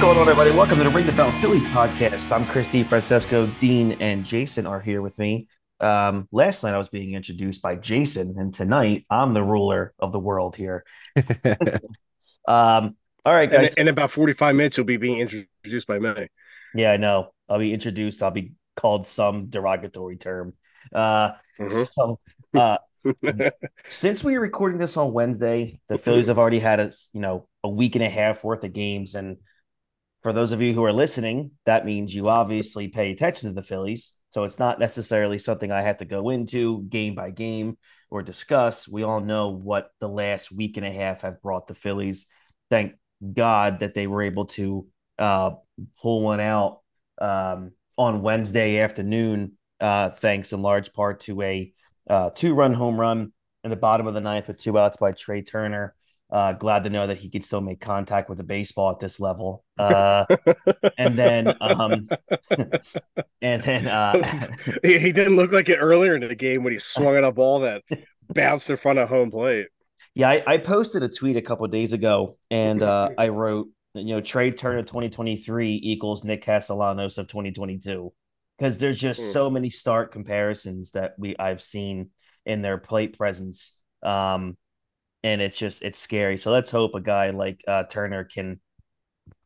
going on, everybody? Welcome to the Ring the Bell Phillies podcast. I'm Christy, Francesco, Dean, and Jason are here with me. Um, last night I was being introduced by Jason, and tonight I'm the ruler of the world here. um, all right, guys. In, in about 45 minutes, you'll be being introduced by me. Yeah, I know. I'll be introduced. I'll be called some derogatory term. Uh, Mhm. so, uh, since we are recording this on Wednesday, the Phillies have already had a you know a week and a half worth of games, and for those of you who are listening, that means you obviously pay attention to the Phillies. So it's not necessarily something I have to go into game by game or discuss. We all know what the last week and a half have brought the Phillies. Thank God that they were able to uh, pull one out um, on Wednesday afternoon, uh, thanks in large part to a uh, two run home run in the bottom of the ninth with two outs by Trea Turner. Uh, glad to know that he could still make contact with the baseball at this level. Uh, and then, um, and then, uh, he, he didn't look like it earlier in the game when he swung at a ball that bounced in front of home plate. yeah, I, I posted a tweet a couple of days ago, and uh, I wrote, you know, Trea Turner of 2023 equals Nick Castellanos of 2022 because there's just Hmm. so many stark comparisons that we I've seen in their plate presence. Um, and it's just it's scary. So let's hope a guy like uh, Turner can,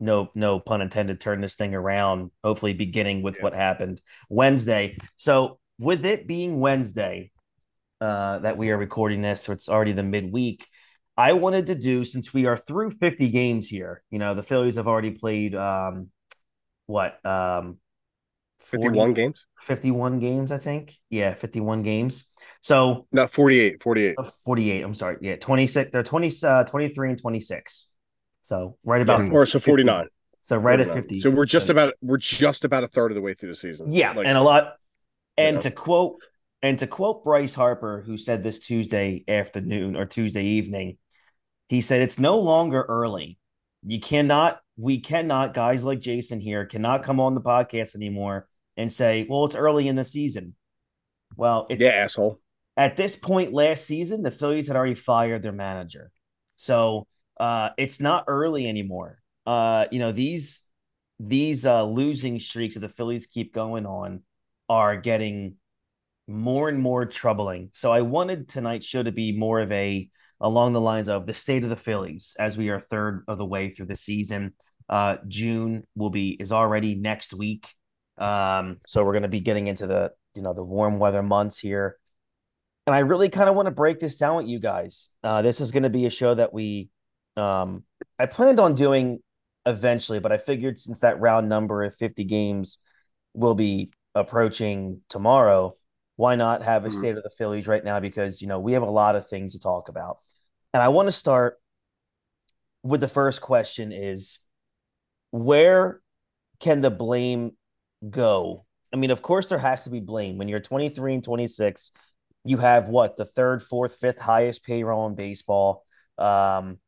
no no pun intended, turn this thing around. Hopefully, beginning with Yeah. what happened Wednesday. So with it being Wednesday, uh, that we are recording this, so it's already the midweek. I wanted to do since we are through 50 games here. You know, the Phillies have already played um, what um, 40 51 games? 51 games, I think. Yeah, 51 games. So not 48. 48. uh, 48, I'm sorry. Yeah, 26. They're 20, uh, 23 and 26. So right about Yeah, or so 49. So right at 50. So we're just about we're just about a third of the way through the season. Yeah, Like, and a lot. And know. to quote and to quote Bryce Harper, who said this Tuesday afternoon or Tuesday evening, he said it's no longer early. You cannot, we cannot, guys like Jason here cannot come on the podcast anymore and say, "Well, it's early in the season." Well, it's yeah, asshole. at this point last season, the Phillies had already fired their manager. So uh it's not early anymore. Uh, you know, these these uh losing streaks that the Phillies keep going on are getting more and more troubling. So I wanted tonight's show to be more of a along the lines of the state of the Phillies as we are third of the way through the season. Uh June will be is already next week. Um, so we're gonna be getting into the you know the warm weather months here. And I really kind of want to break this down with you guys. Uh, this is going to be a show that we, um, I planned on doing eventually, but I figured since that round number of 50 games will be approaching tomorrow, why not have a Mhm. state of the Phillies right now? Because, you know, we have a lot of things to talk about. And I want to start with the first question is where can the blame go? I mean, of course, there has to be blame. When you're 23 and 26, you have what the third, fourth, fifth highest payroll in baseball. Um,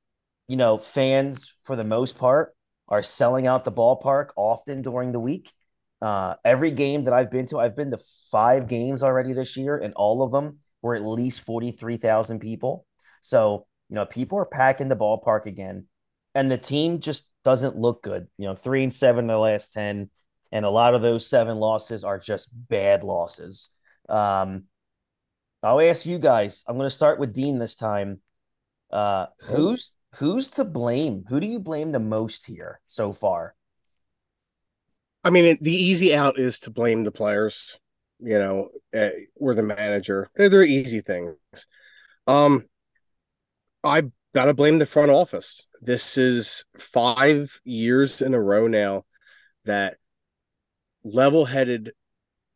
you know, fans for the most part are selling out the ballpark often during the week. Uh, every game that I've been to, I've been to five games already this year, and all of them were at least 43,000 people. So, you know, people are packing the ballpark again, and the team just doesn't look good. You know, three and seven in the last 10, and a lot of those seven losses are just bad losses. Um, I'll ask you guys. I'm going to start with Dean this time. Uh, who's who's to blame? Who do you blame the most here so far? I mean, the easy out is to blame the players, you know, uh, or the manager. They're, they're easy things. Um, I gotta blame the front office. This is five years in a row now that level-headed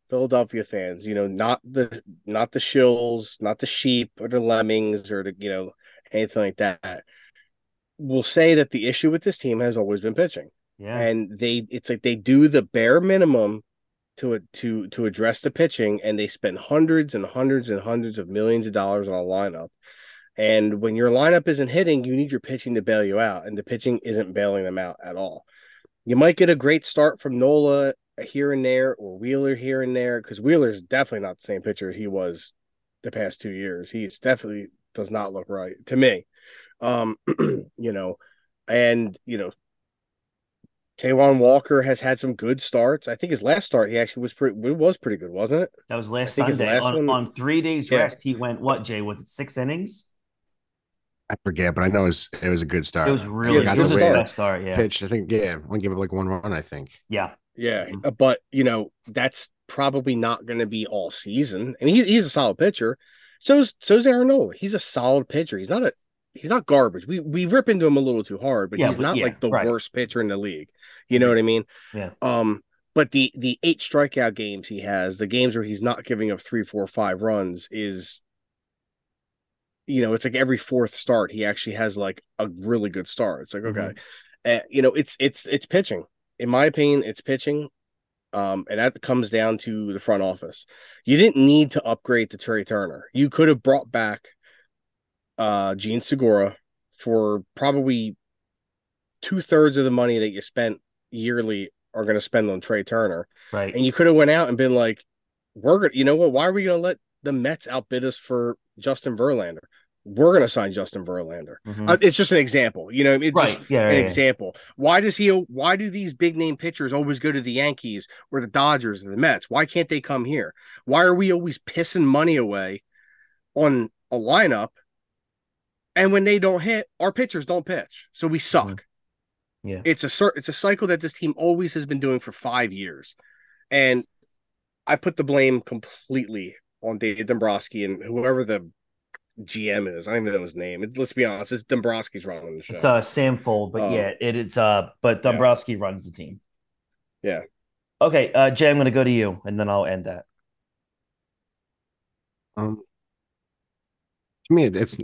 Philadelphia fans, you know, not the not the shills, not the sheep or the lemmings or the you know anything like that, will say that the issue with this team has always been pitching. Yeah, and they it's like they do the bare minimum to it to to address the pitching and they spend hundreds and hundreds and hundreds of millions of dollars on a lineup. And when your lineup isn't hitting you need your pitching to bail you out and the pitching isn't bailing them out at all. You might get a great start from Nola here and there or Wheeler here and there because Wheeler's definitely not the same pitcher he was the past two years he's definitely does not look right to me um you know and you know Taijuan Walker has had some good starts. I think his last start he actually was pretty it was pretty good, wasn't it? That was last Sunday. Last on, on, three days yeah. rest, he went what, Jay? Was it six innings? I forget, but I know it was it was a good start. It was really good. It was a start. Yeah. Pitched, I think, yeah, only give it like one run, I think. Yeah. Yeah. Mm-hmm. Uh, but you know, that's probably not gonna be all season. And he, he's a solid pitcher. So's so's Aaron Nola. He's a solid pitcher. He's not a he's not garbage. We we rip into him a little too hard, but yeah, he's not yeah, like the right. worst pitcher in the league. You know what I mean? Yeah. Um, but the the eight strikeout games he has, the games where he's not giving up three, four, five runs, is you know, it's like every fourth start he actually has like a really good start. It's like okay, mm-hmm. uh, you know, it's it's it's pitching. In my opinion, it's pitching. Um, and that comes down to the front office. You didn't need to upgrade to Trea Turner. You could have brought back uh Jean Segura for probably two thirds of the money that you spent yearly are going to spend on Trea Turner. Right. And you could have went out and been like, we're going to, you know what? Why are we going to let the Mets outbid us for Justin Verlander? We're going to sign Justin Verlander. Mm-hmm. Uh, it's just an example, you know. It's right. just yeah, an yeah, example. Yeah. Why does he? Why do these big name pitchers always go to the Yankees or the Dodgers or the Mets? Why can't they come here? Why are we always pissing money away on a lineup and when they don't hit, our pitchers don't pitch, so we suck. Mm-hmm. Yeah, it's a it's a cycle that this team always has been doing for five years, and I put the blame completely on Dave Dombrowski and whoever the GM is. I don't even know his name. It, let's be honest, it's Dombrowski's running the show. It's uh Sam Fuld, but um, yeah, it, it's uh, but Dombrowski yeah. runs the team. Yeah. Okay, uh, Jay, I'm going to go to you, and then I'll end that. Um, to me, it's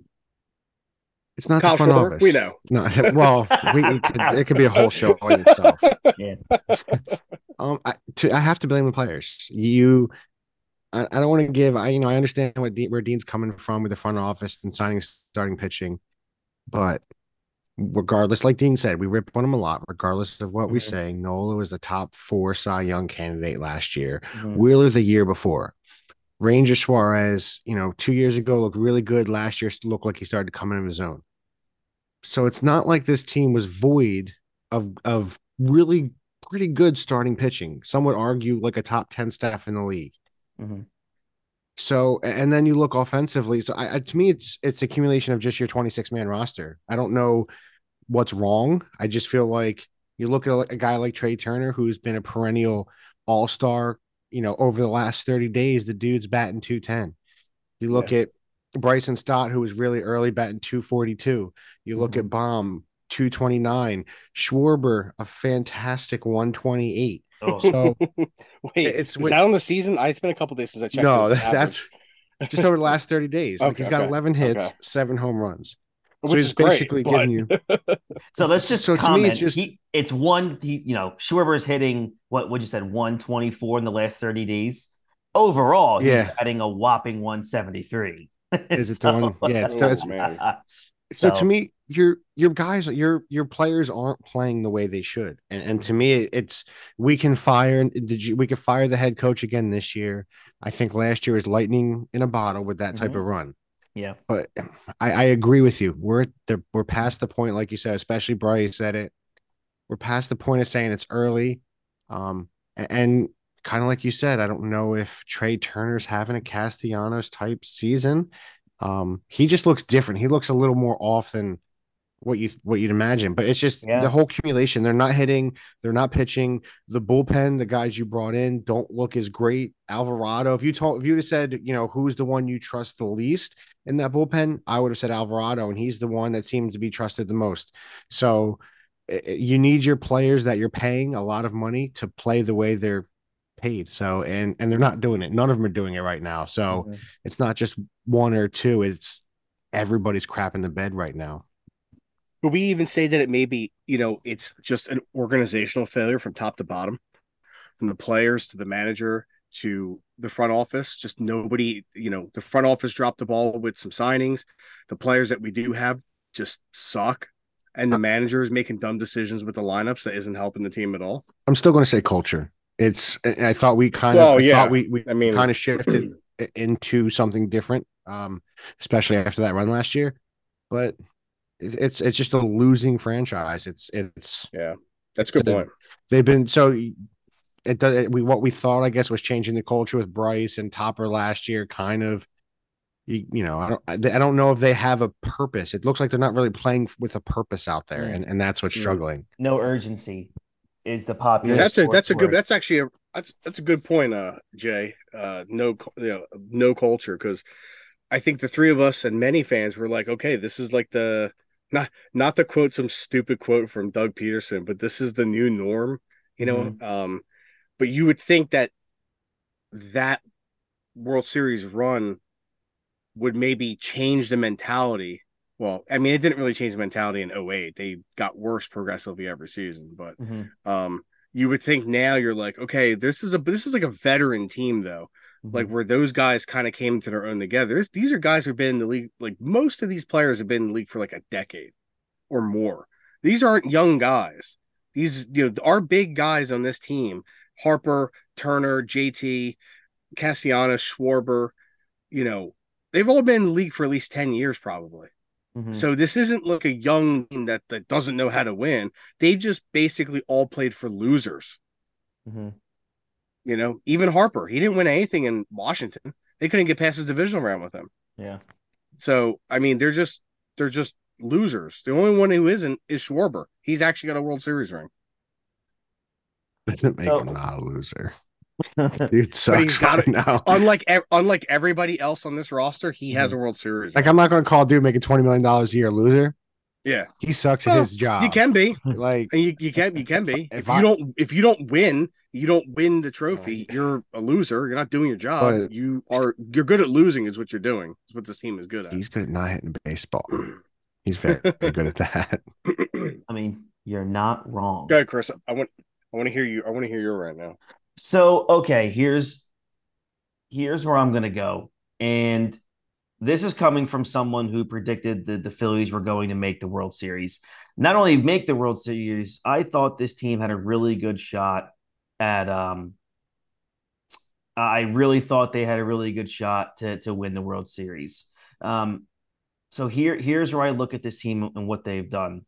it's not Kyle the front Schwarber, office. We know. No, well, we it could, it could, be a whole show in itself. Yeah. um, I, to, I have to blame the players. You, I, I don't want to give. I you know I understand what Dean, where Dean's coming from with the front office and signing starting pitching, but regardless, like Dean said, we rip on him a lot. Regardless of what mm-hmm. we say, Nola was the top four Cy Young candidate last year. Mm-hmm. Wheeler the year before. Ranger Suarez, you know, two years ago looked really good. Last year looked like he started to come into his own. So it's not like this team was void of of really pretty good starting pitching. Some would argue like a top 10 staff in the league. Mm-hmm. So and then you look offensively. So I, I, to me, it's it's accumulation of just your 26 man roster. I don't know what's wrong. I just feel like you look at a, a guy like Trea Turner, who's been a perennial all star. You know, over the last 30 days, the dude's batting 210. You look yeah. at Bryson Stott, who was really early, batting 242. You look mm-hmm. at Bohm, 229. Schwarber, a fantastic 128. Oh. So wait, it's is that on the season? I it's been a couple days since I checked. No, that's, that's just over the last 30 days. okay, like he's got okay. 11 hits, okay. seven home runs. Which so he's basically great, giving you. so let's just so comment. it's, just... he, it's one. He, you know, Schwarber's hitting what? What you said? 124 in the last 30 days. Overall, he's yeah. batting a whopping 173. Is it so, the one? Yeah, it's, it's man. So, so, to me, your your guys, your your players aren't playing the way they should, and and to me, it's we can fire. Did you? We could fire the head coach again this year. I think last year was lightning in a bottle with that type mm-hmm. of run. Yeah, but I, I agree with you. We're the, we're past the point, like you said, especially Bryce said it. We're past the point of saying it's early, um, and kind of like you said, I don't know if Trea Turner's having a Castellanos type season. Um, he just looks different. He looks a little more off than what you what you'd imagine. But it's just yeah. the whole accumulation. They're not hitting, they're not pitching. The bullpen, the guys you brought in don't look as great. Alvarado, if you told if you'd have said, you know, who's the one you trust the least in that bullpen, I would have said Alvarado, and he's the one that seems to be trusted the most. So you need your players that you're paying a lot of money to play the way they're paid. So and and they're not doing it. None of them are doing it right now. So mm-hmm. it's not just one or two. It's everybody's crap in the bed right now. But we even say that it may be, you know, it's just an organizational failure from top to bottom, from the players to the manager to the front office. Just nobody, you know, the front office dropped the ball with some signings. The players that we do have just suck. And the uh, manager is making dumb decisions with the lineups that isn't helping the team at all. I'm still going to say culture it's I thought we kind of yeah. thought we we I mean kind of shifted into something different, um, especially after that run last year. But it's it's just a losing franchise. It's it's yeah, that's a good point. they've been so it does it, we what we thought I guess was changing the culture with Bryce and Topper last year kind of you, you know I don't I don't know if they have a purpose. It looks like they're not really playing with a purpose out there, Mm. and, and that's what's Mm. struggling. No urgency is the popular. Yeah, that's a that's a good word. that's actually a that's that's a good point, uh, Jay. Uh, no, you know, no culture because I think the three of us and many fans were like, okay, this is like the not not to quote some stupid quote from Doug Pederson, but this is the new norm, you know. Mhm. Um, but you would think that that World Series run would maybe change the mentality. Well, I mean, it didn't really change the mentality in 08. They got worse progressively every season, but Mhm. um you would think now you're like okay this is a this is like a veteran team though like Mhm. where those guys kind of came to their own together this, these are guys who've been in the league like most of these players have been in the league for like a decade or more these aren't young guys these you know our big guys on this team harper turner jt castellanos schwarber you know they've all been in the league for at least 10 years probably Mhm. so this isn't like a young team that, that doesn't know how to win. They just basically all played for losers. Mhm. You know, even Harper, he didn't win anything in Washington. They couldn't get past his divisional round with him. Yeah. So I mean, they're just they're just losers. The only one who isn't is Schwarber. He's actually got a World Series ring. Doesn't make So- him not a loser. Dude sucks he's got right it. now. Unlike unlike everybody else on this roster, he has Mm-hmm. a World Series. Like ring. I'm not going to call dude making twenty million dollars a year a loser. yeah, He sucks at his job. you can be. like And you, you can you can be. If If, I- you don't if you don't win, you don't win the trophy. You're a loser. You're not doing your job. But- you are you're good at losing is what you're doing. Is what this team is good at. he's good at not hitting baseball. He's very, very good at that. I mean, you're not wrong. Go ahead, Chris. I want I want to hear you. I want to hear you right now. So, okay, here's here's where I'm gonna go. And this is coming from someone who predicted that the Phillies were going to make the World Series. Not only make the World Series, I thought this team had a really good shot at um I really thought they had a really good shot to to win the World Series. Um so here here's where I look at this team and what they've done.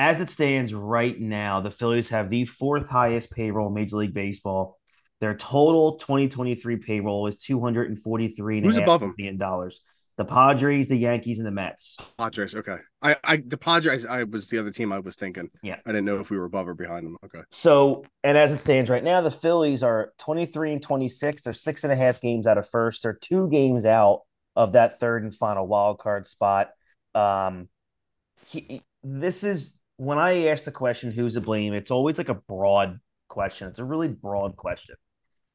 As it stands right now, the Phillies have the fourth highest payroll in Major League Baseball. Their total 2023 payroll is 243 Who's above million dollars. The Padres, the Yankees, and the Mets. Padres. Okay. I I the Padres. I was the other team I was thinking. Yeah. I didn't know if we were above or behind them. Okay. So, and as it stands right now, the Phillies are 23 and 26. They're six and a half games out of first. They're two games out of that third and final wild card spot. Um, he, this is when I ask the question, who's to blame? It's always like a broad question. It's a really broad question.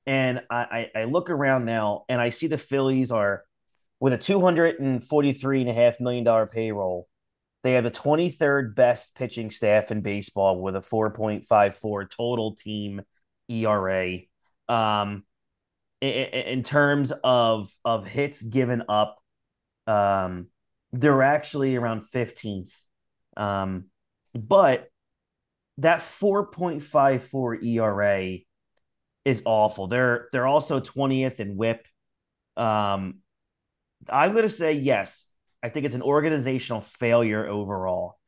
And I, I, I look around now and I see the Phillies are with a $243.5 million payroll. They have the 23rd best pitching staff in baseball with a 4.54 total team ERA. Um, in, terms of of hits given up, um, they're actually around 15th. Um, but that 4.54 ERA is awful. They're they're also 20th in whip. Um, I'm going to say yes. I think it's an organizational failure overall.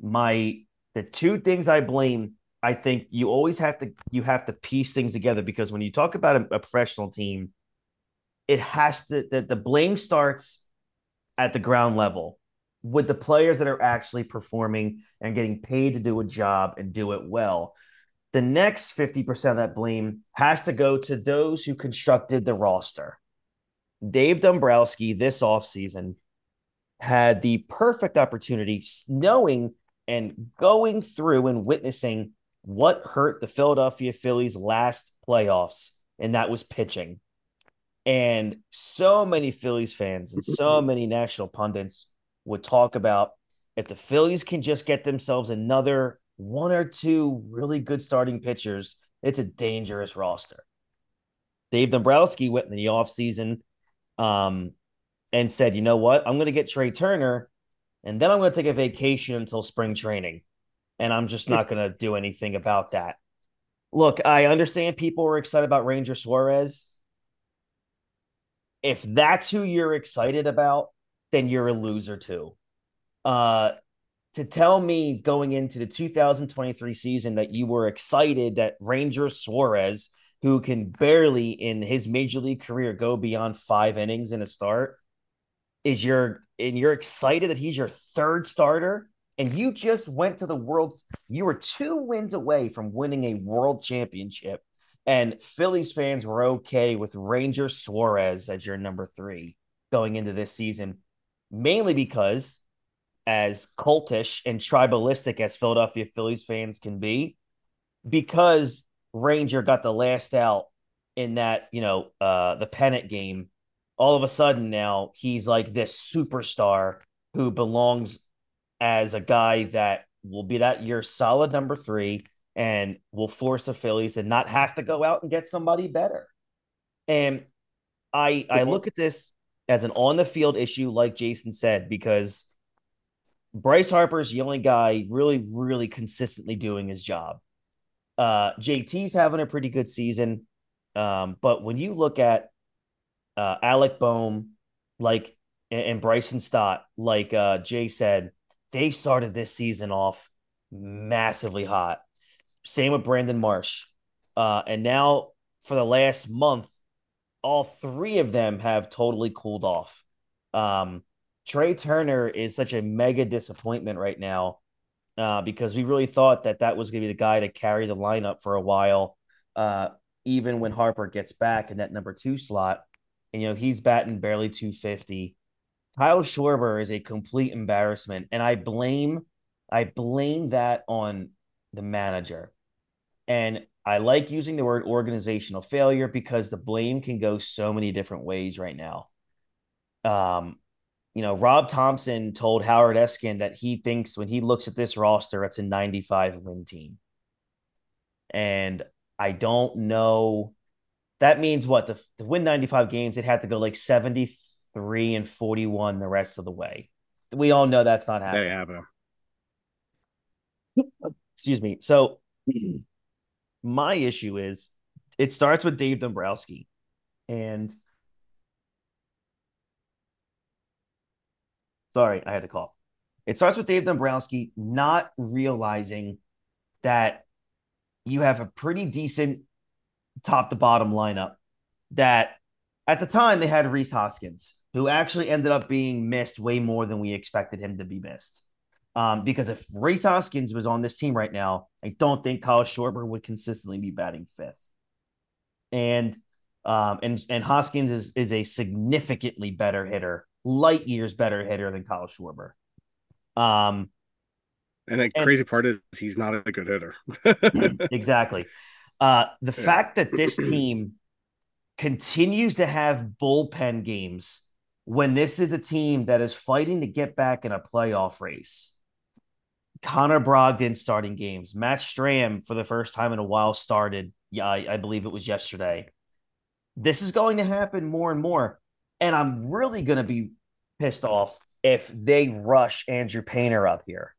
My the two things I blame, I think you always have to you have to piece things together because when you talk about a, a professional team, it has to that the blame starts at the ground level with the players that are actually performing and getting paid to do a job and do it well. The next 50% of that blame has to go to those who constructed the roster. Dave Dombrowski this offseason had the perfect opportunity, knowing and going through and witnessing what hurt the Philadelphia Phillies last playoffs, and that was pitching. And so many Phillies fans and so many national pundits would talk about if the Phillies can just get themselves another one or two really good starting pitchers, it's a dangerous roster. Dave Dombrowski went in the offseason um, and said, you know what? I'm going to get Trea Turner and then I'm going to take a vacation until spring training. And I'm just not going to do anything about that. Look, I understand people were excited about Ranger Suarez. If that's who you're excited about, then you're a loser too. Uh, to tell me going into the 2023 season that you were excited that Ranger Suarez, who can barely in his major league career go beyond five innings in a start, is your and you're excited that he's your third starter and you just went to the world's you were two wins away from winning a world championship and Phillies fans were okay with Ranger Suarez as your number 3 going into this season mainly because as cultish and tribalistic as Philadelphia Phillies fans can be because Ranger got the last out in that, you know, uh the pennant game all of a sudden now he's like this superstar who belongs as a guy that will be that year solid number three and will force the Phillies and not have to go out and get somebody better. And I I look at this as an on the field issue, like Jason said, because Bryce Harper's the only guy really, really consistently doing his job. Uh, JT's having a pretty good season. Um, but when you look at uh, Alec Bohm, like and, Bryson Stott, like uh, Jay said, they started this season off massively hot. Same with Brandon Marsh, uh, and now for the last month, all three of them have totally cooled off. Um, Trea Turner is such a mega disappointment right now uh, because we really thought that that was going to be the guy to carry the lineup for a while, uh, even when Harper gets back in that number two slot and you know he's batting barely 250. Kyle Schwarber is a complete embarrassment, and I blame I blame that on the manager. And I like using the word organizational failure because the blame can go so many different ways right now. Um, you know, Rob Thomson told Howard Eskin that he thinks when he looks at this roster, it's a 95 win team. And I don't know that means what the, to win 95 games, it had to go like 73 and 41 the rest of the way. We all know that's not happening. happening. Excuse me. So my issue is it starts with Dave Dombrowski. And sorry, I had to call. It starts with Dave Dombrowski not realizing that you have a pretty decent top to bottom lineup that at the time they had Rhys Hoskins, who actually ended up being missed way more than we expected him to be missed. Um, because if Rhys Hoskins was on this team right now, I don't think Kyle Schwarber would consistently be batting fifth. And um, and and Hoskins is is a significantly better hitter, light years better hitter than Kyle Schwarber. Um, and the and, crazy part is he's not a good hitter. exactly. Uh, the yeah. fact that this team continues to have bullpen games when this is a team that is fighting to get back in a playoff race. Connor Brogdon starting games. Matt Strahm for the first time in a while started. Yeah, I, I believe it was yesterday. This is going to happen more and more. And I'm really going to be pissed off if they rush Andrew Painter up here.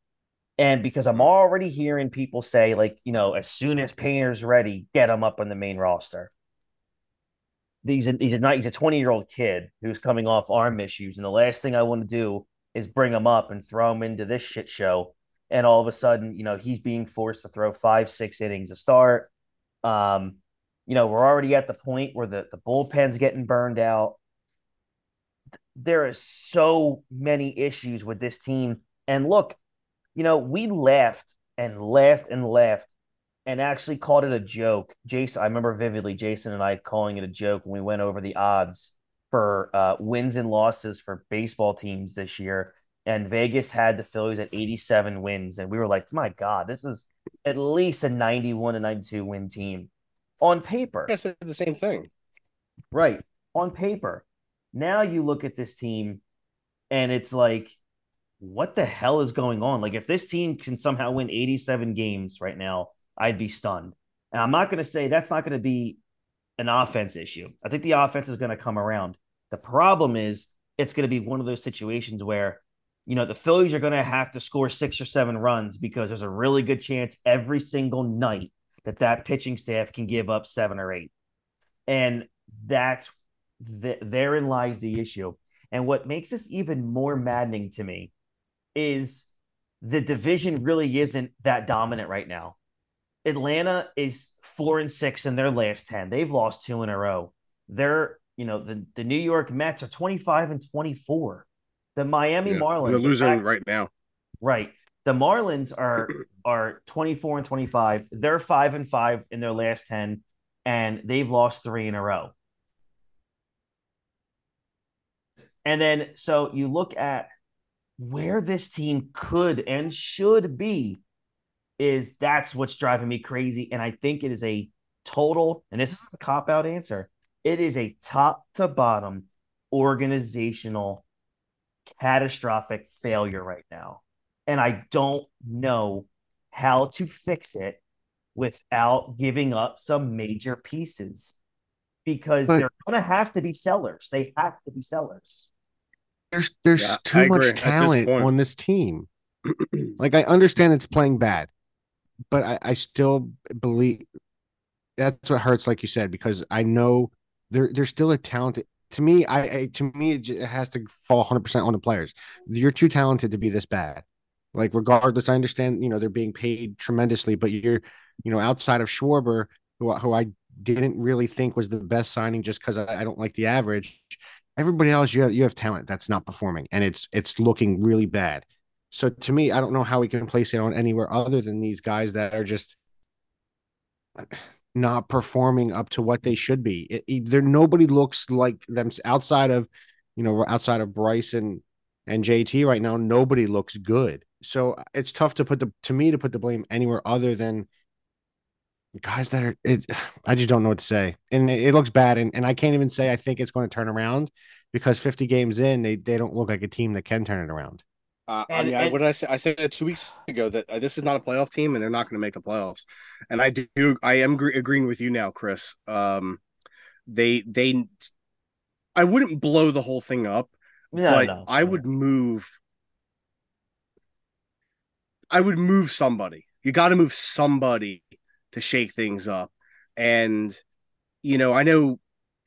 And because I'm already hearing people say, like, you know, as soon as Painter's ready, get him up on the main roster. He's a, he's a, he's a 20 year old kid who's coming off arm issues. And the last thing I want to do is bring him up and throw him into this shit show. And all of a sudden, you know, he's being forced to throw five, six innings a start. Um, you know, we're already at the point where the, the bullpen's getting burned out. There is so many issues with this team. And look, you know, we laughed and laughed and laughed and actually called it a joke. Jason, I remember vividly Jason and I calling it a joke when we went over the odds for uh, wins and losses for baseball teams this year. And Vegas had the Phillies at 87 wins. And we were like, my God, this is at least a 91 to 92 win team on paper. I said the same thing. Right. On paper. Now you look at this team and it's like what the hell is going on? Like, if this team can somehow win 87 games right now, I'd be stunned. And I'm not going to say that's not going to be an offense issue. I think the offense is going to come around. The problem is it's going to be one of those situations where, you know, the Phillies are going to have to score six or seven runs because there's a really good chance every single night that that pitching staff can give up seven or eight. And that's the, therein lies the issue. And what makes this even more maddening to me is the division really isn't that dominant right now. Atlanta is four and six in their last 10. They've lost two in a row. They're, you know, the, the New York Mets are 25 and 24. The Miami Yeah, Marlins They're losing fact- right now. Right. The Marlins are are 24 and 25. They're 5 and 5 in their last 10 and they've lost 3 in a row. And then so you look at where this team could and should be is that's what's driving me crazy and I think it is a total and this is a cop out answer. It is a top to bottom organizational catastrophic failure right now. And I don't know how to fix it without giving up some major pieces because But- they're going to have to be sellers. They have to be sellers. There's there's Yeah, too agree much at this talent point. on this team. like I understand it's playing bad, but I, I still believe that's what hurts, like you said, because I know they're they're still a talented. To me, I, I to me it, has to fall 100 percent on the players. You're too talented to be this bad. Like regardless, I understand you know they're being paid tremendously, but you're you know outside of Schwarber, who who I didn't really think was the best signing just because I, I don't like the average. Everybody else, you have you have talent that's not performing, and it's it's looking really bad. So to me, I don't know how we can place it on anywhere other than these guys that are just not performing up to what they should be. It, it- there nobody looks like them outside of, you know, outside of Bryce and and JT right now. Nobody looks good. So uh, it's tough to put the to me to put the blame anywhere other than guys that are. It, I just don't know what to say, and it, it looks bad. And and I can't even say I think it's going to turn around because 50 games in, they they don't look like a team that can turn it around. Uh, I And- mean, I, what did I say? I said two weeks ago that uh, this is not a playoff team, and they're not going to make the playoffs. And I do, I am gre- agreeing with you now, Chris. Um, they, they, I wouldn't blow the whole thing up, No, but no, I no. would move. I would move somebody. You got to move somebody to shake things up. And, you know, I know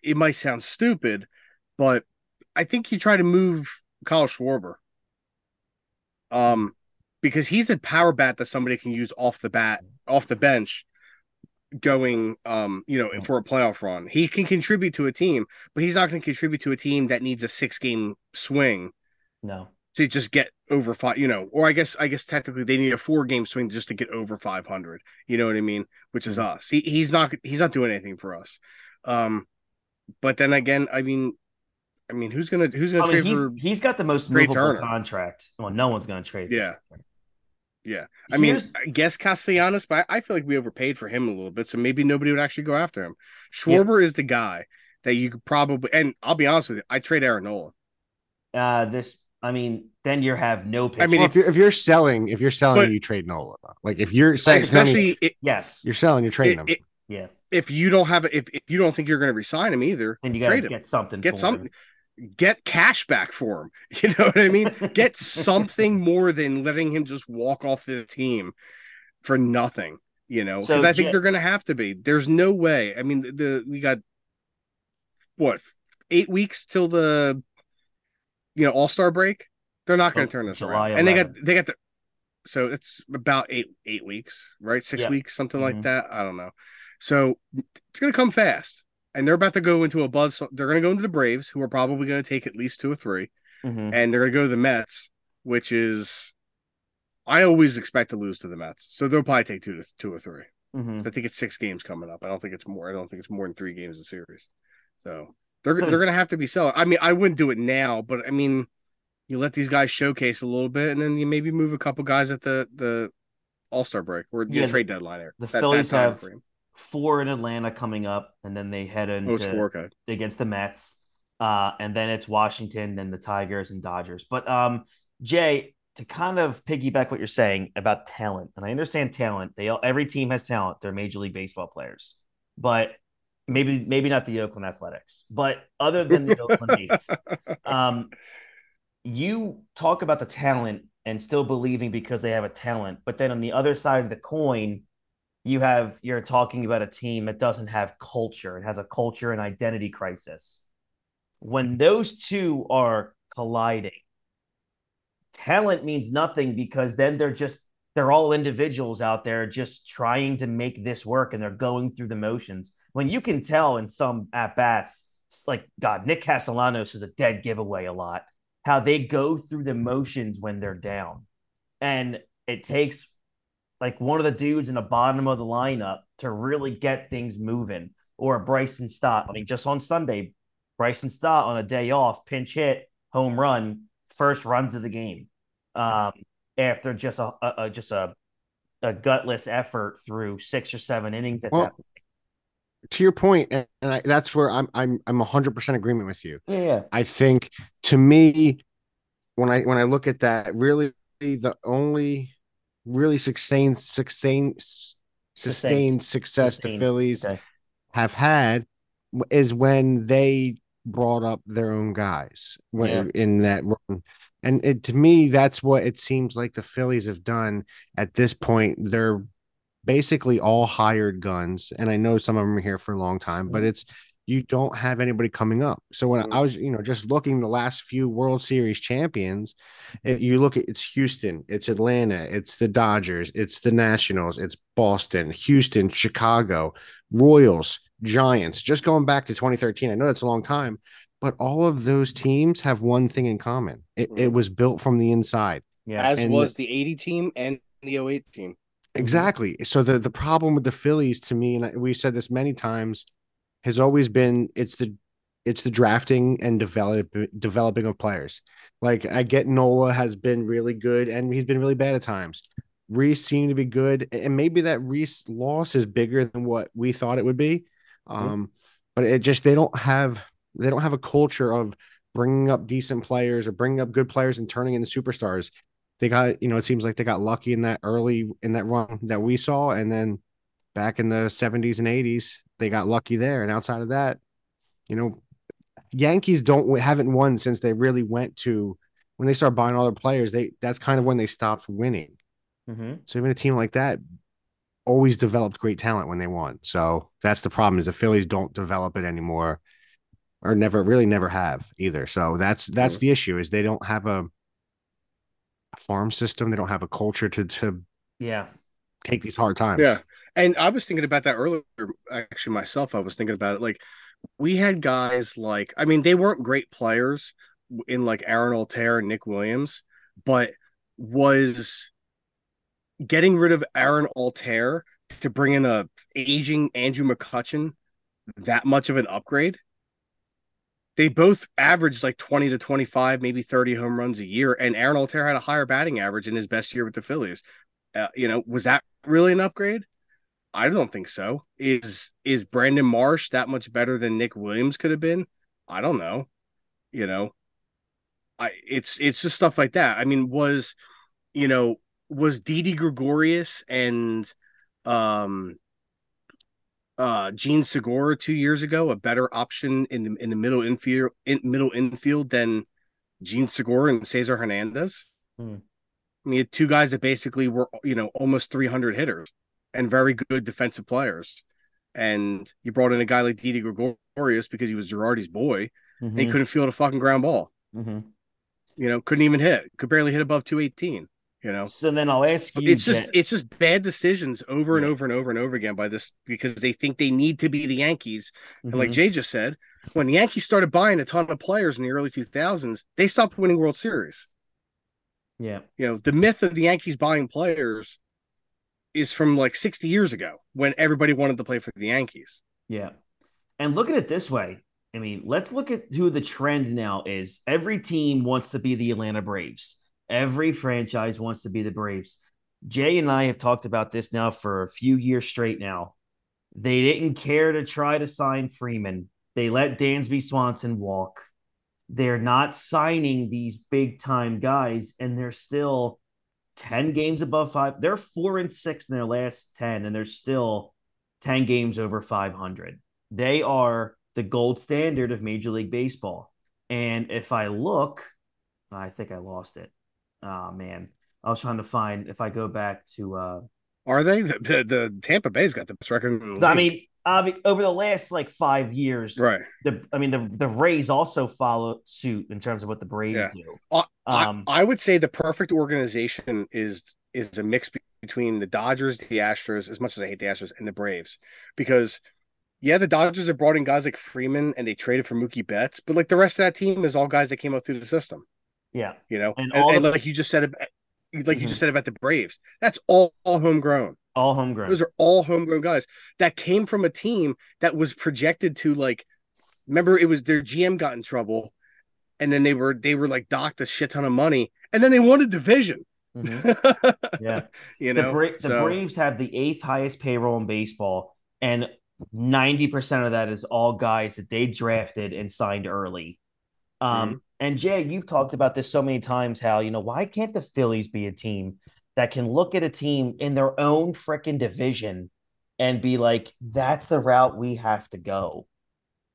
it might sound stupid, but I think you try to move Kyle Schwarber. Um, because he's a power bat that somebody can use off the bat, off the bench, going, um, you know, for a playoff run. He can contribute to a team, but he's not going to contribute to a team that needs a six game swing No. to just get over five, you know, or I guess I guess technically they need a four game swing just to get over five hundred. You know what I mean? Which is us. He he's not he's not doing anything for us. Um, but then again, I mean, I mean, who's gonna who's gonna I mean, trade he's for? he's got the most Trea movable Turner. contract. Well, no one's going to trade. Yeah. Turner. Yeah, I mean, I guess Castellanos, but I I feel like we overpaid for him a little bit, so maybe nobody would actually go after him. Schwarber is the guy that you could probably, and I'll be honest with you, I trade Aaron Nola. uh, this. I mean, then you have no pitch. I mean, Well, if you're if you're selling, if you're selling, But- you trade Nola. Like if you're saying, especially i- yes, you're selling, you're trading i- him. i- yeah, if you don't have if, if you don't think you're going to resign him either, and you got to get something. get something him. Get cash back for him. You know what i mean? Get something more than letting him just walk off the team for nothing you know? Because So, i think Ja- they're gonna have to be. There's no way. I mean the, the we got what eight weeks till the you know all-star break? They're not gonna Oh, turn this July around. And they got they got the so it's about eight eight weeks right? Six Yeah. weeks something Mhm. like that? I don't know. So it's gonna come fast and they're about to go into a buzz. They're going to go into the Braves, who are probably going to take at least two or 3 Mhm. and they're going to go to the Mets, which is I always expect to lose to the Mets, so they'll probably take two to two or 3 Mhm. I think it's six games coming up. I don't think it's more. I don't think it's more than three games a series. So they're So- they're going to have to be selling. I mean, I wouldn't do it now, but I mean, you let these guys showcase a little bit, and then you maybe move a couple guys at the the All Star break or Yeah, trade deadline. There, the that, Phillies that have- frame. Four in Atlanta coming up, and then they head into Oh, it's. Okay. against the Mets. Uh, and then it's Washington, then the Tigers and Dodgers. But um, Jay, to kind of piggyback what you're saying about talent, and I understand talent. They all, every team has talent. They're Major League Baseball players, but maybe maybe not the Oakland Athletics. But other than the Oakland A's, um, you talk about the talent and still believing because they have a talent, but then on the other side of the coin, you have you're talking about a team that doesn't have culture. It has a culture and identity crisis. When those two are colliding, talent means nothing because then they're just they're all individuals out there just trying to make this work and they're going through the motions. When you can tell in some at bats, like God, Nick Castellanos is a dead giveaway a lot. How they go through the motions when they're down, and it takes like one of the dudes in the bottom of the lineup to really get things moving. Or Bryson Stott. I mean, just on Sunday, Bryson Stott on a day off, pinch hit, home run, first runs of the game. Um, after just a, a, a just a a gutless effort through six or seven innings at well, that point. To your point, and I, that's where I'm I'm I'm 100% agreement with you. Yeah. I think to me when I when I look at that, really the only really sustained sustained sustained success sustained. the Phillies okay. have had is when they brought up their own guys when, yeah. in that run. And it, to me, that's what it seems like the Phillies have done at this point. They're basically all hired guns. And I know some of them are here for a long time, but mm-hmm. it's you don't have anybody coming up. So when I mm-hmm. was, you know, just looking the last few World Series champions, it, you look at it's Houston, it's Atlanta, it's the Dodgers, it's the Nationals, it's Boston, Houston, Chicago, Royals, Giants. Just going back to 2013, I know that's a long time, but all of those teams have one thing in common. It, it mm-hmm. was built from the inside. Yeah. As and was the 80 team and the 08 team. Mm-hmm. Exactly. So the, the problem with the Phillies to me, and we've said this many times, has always been it's the it's the drafting and develop developing of players. Like I get Nola has been really good and he's been really bad at times. Rhys seemed to be good, and maybe that Rhys loss is bigger than what we thought it would be. Mm-hmm. Um, but it just they don't have they don't have a culture of bringing up decent players or bringing up good players and turning into superstars. They got, you know, it seems like they got lucky in that early in that run that we saw, and then back in the 70s and 80s, they got lucky there. And outside of that, you know, Yankees don't haven't won since they really went to when they start buying all their players. They that's kind of when they stopped winning. Mm-hmm. So even a team like that always developed great talent when they won. So that's the problem is the Phillies don't develop it anymore or never really never have either. So that's that's the issue is they don't have a, a farm system. They don't have a culture to to yeah take these hard times. Yeah. And I was thinking about that earlier. Actually, myself, I was thinking about it. Like we had guys like I mean, they weren't great players in like Aaron Altherr and Nick Williams, but was getting rid of Aaron Altherr to bring in a aging Andrew McCutchen that much of an upgrade? they both averaged like 20 to 25, maybe 30 home runs a year. And Aaron Altherr had a higher batting average in his best year with the Phillies. Uh, you know, was that really an upgrade? I don't think so. Is is Brandon Marsh that much better than Nick Williams could have been? I don't know. You know, I it's it's just stuff like that. I mean, was you know was Didi Gregorius and um uh Jean Segura two years ago a better option in the in the middle infield in middle infield than Jean Segura and Cesar Hernandez. Hmm. I mean, two guys that basically were you know almost 300 hitters and very good defensive players. And you brought in a guy like Didi Gregorius because he was Girardi's boy. Mm-hmm. he couldn't field a fucking ground ball. Mm-hmm. You know, couldn't even hit. Could barely hit above 218 you know so then i'll ask you it's just it's just bad decisions over and over and over and over again by this because they think they need to be the yankees mm-hmm. and like mm-hmm. jay just said when the yankees started buying a ton of players in the early 2000s they stopped winning world series yeah you know the myth of the yankees buying players is from like 60 years ago when everybody wanted to play for the yankees yeah and look at it this way i mean let's look at who the trend now is every team wants to be the atlanta braves Every franchise wants to be the Braves. Jay and I have talked about this now for a few years straight now. They didn't care to try to sign Freeman. They let Dansby Swanson walk. They're not signing these big time guys, and they're still 10 games above five. They're four and six in their last 10, and they're still 10 games over 500. They are the gold standard of Major League Baseball. And if I look, I think I lost it. Oh man, I was trying to find if I go back to. uh Are they the the, the Tampa Bay's got the best record? I mean, over the last like five years, Right. the I mean the the Rays also follow suit in terms of what the Braves Yeah. do. I, Um, I, I would say the perfect organization is is a mix between the Dodgers, the Astros, as much as I hate the Astros, and the Braves. Because yeah, the Dodgers have brought in guys like Freeman and they traded for Mookie Betts, but like the rest of that team is all guys that came up through the system. yeah, You know, And and, all and the- like you just said, about, like you Mhm. just said about the Braves, that's all, all homegrown. all homegrown. Those are all homegrown guys that came from a team that was projected to like. Remember, it was their GM got in trouble, and then they were they were like docked a shit ton of money, and then they won a division. Mhm. Yeah. you the, know, Bra- the so- Braves have the eighth highest payroll in baseball, and ninety percent of that is all guys that they drafted and signed early. Um, Mm-hmm. and Jay, you've talked about this so many times. How you know why can't the Phillies be a team that can look at a team in their own freaking division and be like, "That's the route we have to go."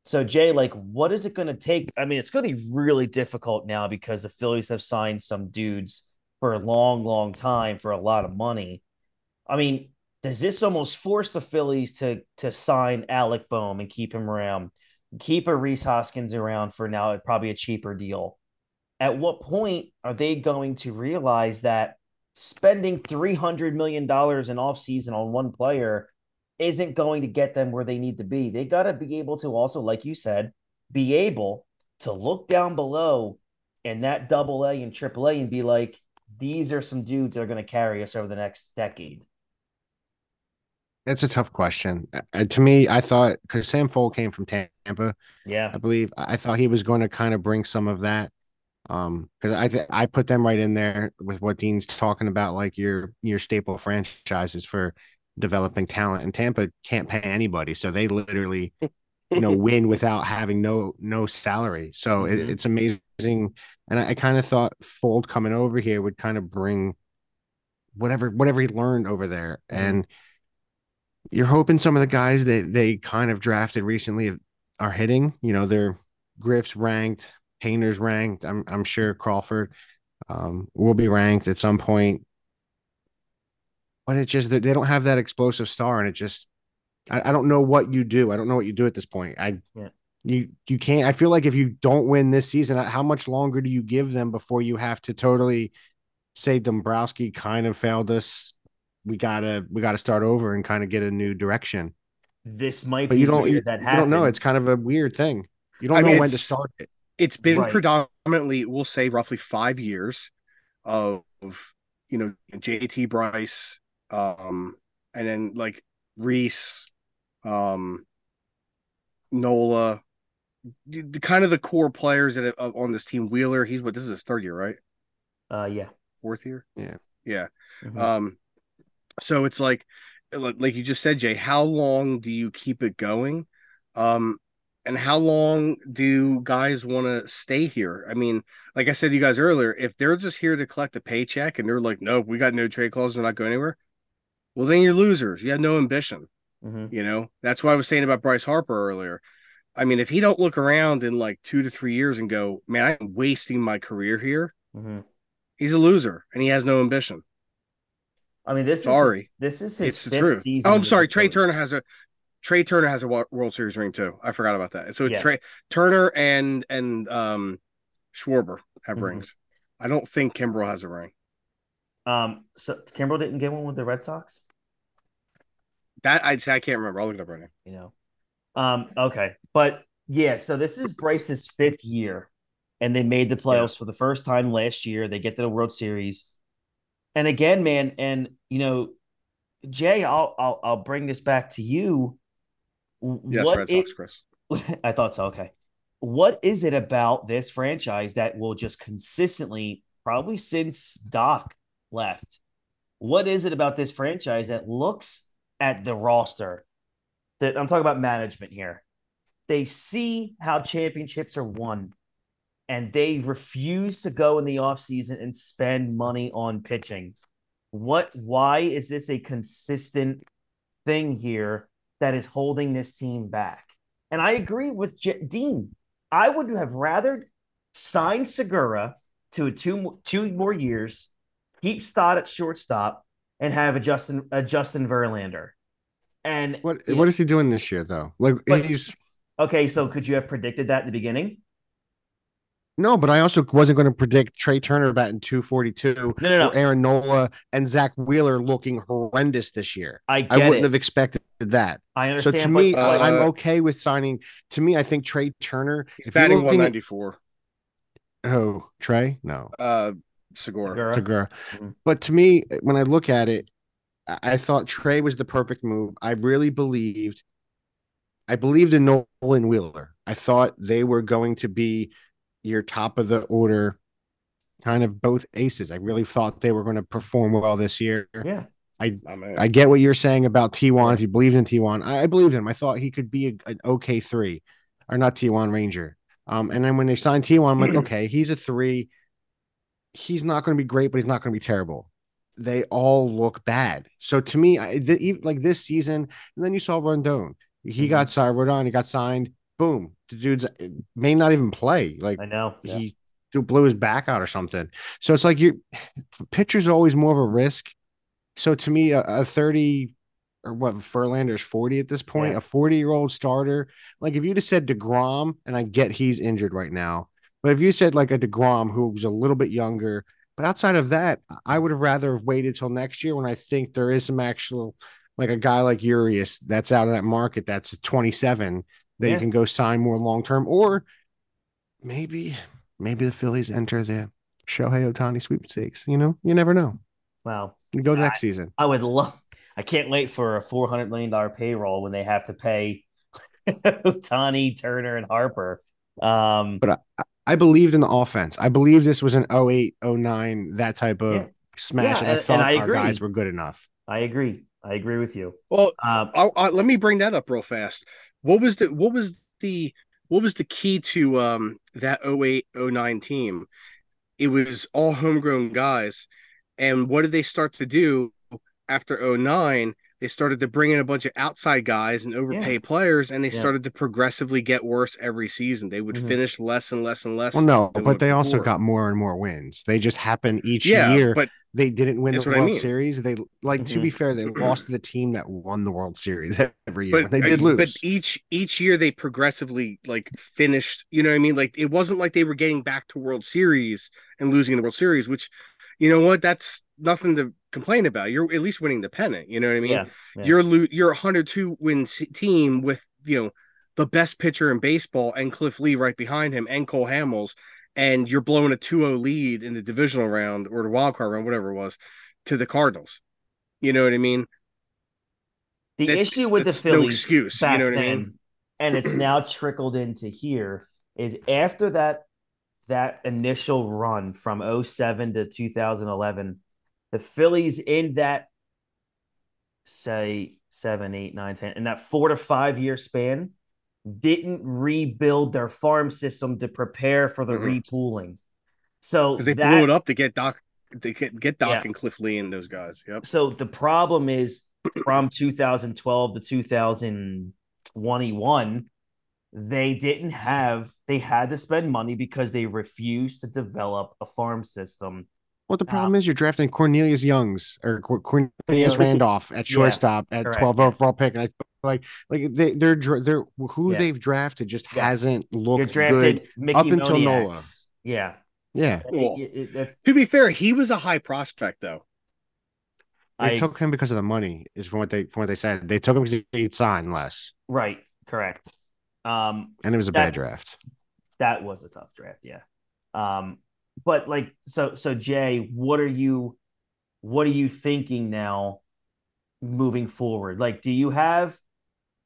So Jay, like, what is it going to take? I mean, it's going to be really difficult now because the Phillies have signed some dudes for a long, long time for a lot of money. I mean, does this almost force the Phillies to to sign Alec Bohm and keep him around, keep a Rhys Hoskins around for now at probably a cheaper deal? At what point are they going to realize that spending three hundred million dollars in offseason on one player isn't going to get them where they need to be? They got to be able to also, like you said, be able to look down below and that double A and triple A and be like, these are some dudes that are going to carry us over the next decade. It's a tough question. Uh, to me, I thought because Sam Fuld came from Tampa, Yeah. I believe I I thought he was going to kind of bring some of that. Um, because I th- I put them right in there with what Dean's talking about, like your your staple franchises for developing talent. And Tampa can't pay anybody, so they literally, you know, win without having no no salary. So Mhm. it, it's amazing. And I, I kind of thought Fuld coming over here would kind of bring whatever whatever he learned over there. Mhm. And you're hoping some of the guys that they kind of drafted recently are hitting. You know, they're Griff's ranked, Painter's ranked. I'm I'm sure Crawford um, will be ranked at some point. But it just they they don't have that explosive star, and it just I, I don't know what you do. I don't know what you do at this point. I Yeah. you you can't. I feel like if you don't win this season, uh, how much longer do you give them before you have to totally say Dombrowski kind of failed us? We gotta we gotta start over and kind of get a new direction. This might But be you don't you, that you don't know. It's kind of a weird thing. You don't I know mean, when to start it. it's been Right. predominantly, we'll say, roughly five years of you know JT Bryce, um, and then like Rhys, um, Nola, the, the kind of the core players that are on this team. Wheeler, he's what this is his third year, right? uh, yeah. Fourth year. Yeah. yeah. Mhm. Um, so it's like, like you just said, Jay. How long do you keep it going? Um, and how long do guys want to stay here? I mean, like I said to you guys earlier, if they're just here to collect a paycheck and they're like, nope, we got no trade clause, we're not going anywhere. Well, then you're losers. You have no ambition. Mhm. You know, that's what I was saying about Bryce Harper earlier. I mean, if he don't look around in like two to three years and go, man, I'm wasting my career here, Mhm. he's a loser and he has no ambition. I mean, this Sorry. is his, this is his it's the fifth truth. season. Oh, I'm sorry. Trea. Turner has a Trea Turner has a World Series ring too. I forgot about that. So Yeah. Trea Turner and and um Schwarber have Mhm. rings. I don't think Kimbrel has a ring. Um, so Kimbrel didn't get one with the Red Sox. That I I can't remember. I'll look it up right now. You know. Um. Okay, but yeah. So this is Bryce's fifth year, and they made the playoffs for the first time last year. They get to the World Series, and again, man, and you know, Jay, I'll I'll, I'll bring this back to you. Yes, what Red it- Sox, Chris. I thought so. Okay. What is it about this franchise that will just consistently, probably since Doc left, what is it about this franchise that looks at the roster that I'm talking about management here? They see how championships are won and they refuse to go in the offseason and spend money on pitching. What, why is this a consistent thing here that is holding this team back? And I agree with J- Dean. I would have rather signed Segura to two two more years, keep Stott at shortstop, and have a Justin a Justin Verlander. And What you what know- is he doing this year though? Like But- he's okay, so could you have predicted that in the beginning? no, but I also wasn't going to predict Trea Turner batting 242 No, no, no. or Aaron Nola and Zack Wheeler looking horrendous this year. I get I wouldn't it. have expected that. I understand. So understand. to me, uh, I- I'm okay with signing. To me, I think Trea Turner. He's if you're batting looking at- 194. Oh, Trea? No, Uh, Segura. Segura. Segura. Mhm. But to me, when I look at it, I I thought Trea was the perfect move. I really believed. I believed in Nolan Wheeler. I thought they were going to be your top of the order, kind of both aces. I really thought they were going to perform well this year. yeah, I mean, I get what you're saying about T1. If you believed in T1, I, I believed him. I thought he could be a, an okay three, or not T1 Ranger. Um, and then when they signed T1, I'm like, okay, he's a three. He's not going to be great, but he's not going to be terrible. They all look bad. So to me, I, the, like this season, and then you saw Rodon. He Mhm. got signed. Rodon, he got signed. Boom. The dude's may not even play. Like I know. Yeah. he blew his back out or something. So it's like you pitcher's are always more of a risk. So to me, a, a 30 or what Verlander's 40 at this point, Yeah. a 40 year old starter. Like if you'd have said DeGrom, and I get he's injured right now, but if you said like a DeGrom who was a little bit younger, but outside of that, I would have rather have waited till next year when I think there is some actual like a guy like Urias that's out of that market that's 27 that Yeah. you can go sign more long term, or maybe maybe the Phillies enter the Shohei Ohtani sweepstakes. You know, you never know. Wow. You go next season. I would love. I can't wait for a four hundred million dollar payroll when they have to pay Tani, Turner, and Harper. Um, But I believed in the offense. I believe this was an 08, 09, that type of Yeah. smash. Yeah, and I thought and I our agree. guys were good enough. I agree. I agree with you. well, Um, I, I, let me bring that up real fast. What was the what was the what was the key to um that 08 09 team? It was all homegrown guys. And what did they start to do after 09? They started to bring in a bunch of outside guys and overpay Yeah. players, and they Yeah. started to progressively get worse every season. They would Mhm. finish less and less and less. Well, no, but they also got more and more wins. They just happen each yeah, year. but they didn't win the what I World mean. Mm-hmm. Series. They like to Mhm. be fair, they lost to the team that won the World Series every year. But they did lose. But each each year they progressively like finished. You know what I mean? Like it wasn't like they were getting back to World Series and losing the World Series, which you know what? That's nothing to complain about. You're at least winning the pennant. You know what I mean? yeah, yeah. You're lo- you're a 102 win team with you know the best pitcher in baseball and Cliff Lee right behind him and Cole Hamels, and you're blowing a 2-0 lead in the divisional round or the wild card round, whatever it was, to the Cardinals. You know what I mean? the that- issue with the that's no Phillies excuse, you know what I mean? and it's now trickled into here, is after that that initial run from 07 to 2011, the Phillies in that say seven, eight, nine, ten, in that four to five year span, didn't rebuild their farm system to prepare for the Mhm. retooling. So they that, blew it up to get Doc, to get, get Doc Yeah. and Cliff Lee and those guys. Yep. so the problem is from 2012 to 2021 they didn't have they had to spend money because they refused to develop a farm system Well, the Um, problem is you're drafting Cornelius Youngs or Cor- Cornelius Cornelius- Randolph at Yeah, shortstop at correct. 12 overall pick, and I like like they they're dra- they're who Yeah. they've drafted just Yes. hasn't looked drafted good. Mickey up until Moniak's. Nola. yeah Yeah, Well, It- it- To be fair, he was a high prospect though. they I, took him because of the money. Is from what they from what they said. They took him because he'd sign less, right correct um and it was a bad draft. that was a tough draft yeah. Um but like so so jay what are you what are you thinking now moving forward? Like do you have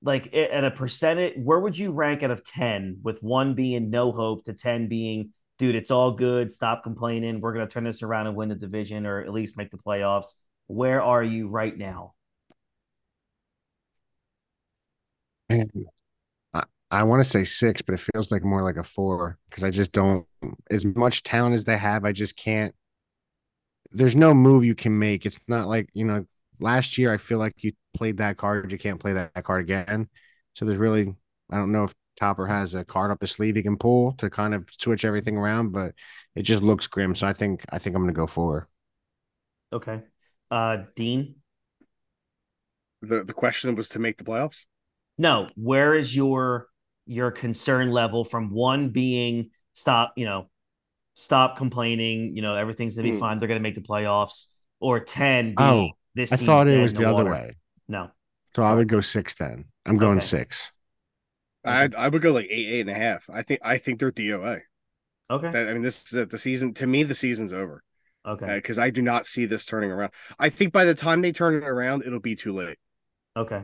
like at a percentage where would you rank out of 10 with one being no hope to 10 being dude it's all good stop complaining we're going to turn this around and win the division or at least make the playoffs. Where are you right now? Man, I, I want to say six, but it feels like more like a four because I just don't. As much talent as they have, I just can't. There's no move you can make. It's not like you know. Last year, I feel like you played that card, you can't play that, that card again. So there's really, I don't know if Topper has a card up his sleeve he can pull to kind of switch everything around, but it just looks grim. So I think I think I'm gonna go four. okay uh dean The the question was to make the playoffs. No, where is your your concern level from one being stop, you know, stop complaining, you know, everything's gonna be Hmm. fine, they're gonna make the playoffs, or ten being Oh, this I thought it was in the other way. No. So I would go six then. I'm going Okay. six. I I would go like eight, eight and a half. I think I think they're DOA. Okay. That, I mean, this is the, the season. To me, the season's over Okay. because I do not see this turning around. I think by the time they turn it around, it'll be too late. Okay.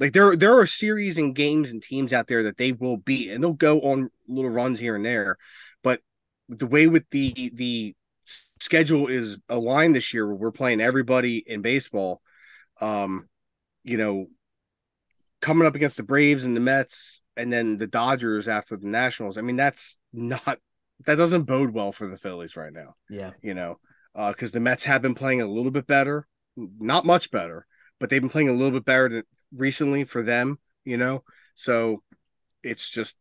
Like there, there are series and games and teams out there that they will beat, and they'll go on little runs here and there. But the way with the the schedule is aligned this year, where we're playing everybody in baseball, um, you know, coming up against the Braves and the Mets, and then the Dodgers after the Nationals. I mean, that's not that doesn't bode well for the Phillies right now. Yeah. You know, because the Mets have been playing a little bit better, not much better, but they've been playing a little bit better than, recently for them. You know, so it's just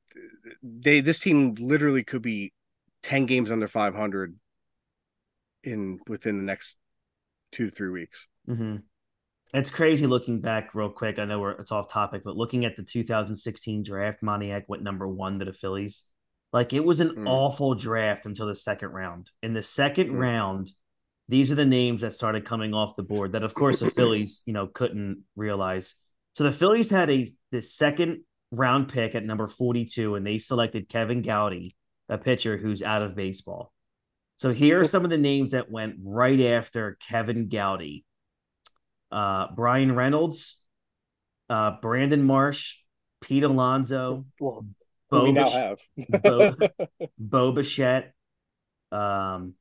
they this team literally could be ten games under five hundred in within the next two three weeks. hmm It's crazy looking back real quick. I know we're it's off topic, but looking at the 2016 draft, Moniak went number one to the Phillies. Like it was an Mm. awful draft until the second round. In the second Mm. round, these are the names that started coming off the board that, of course, the Phillies, you know, couldn't realize. So the Phillies had a the second round pick at number 42, and they selected Kevin Gowdy, a pitcher who's out of baseball. So here are some of the names that went right after Kevin Gowdy uh, Bryan Reynolds, uh, Brandon Marsh, Pete Alonso, Well, Bo, we now have. Bo, Bo Bichette, um,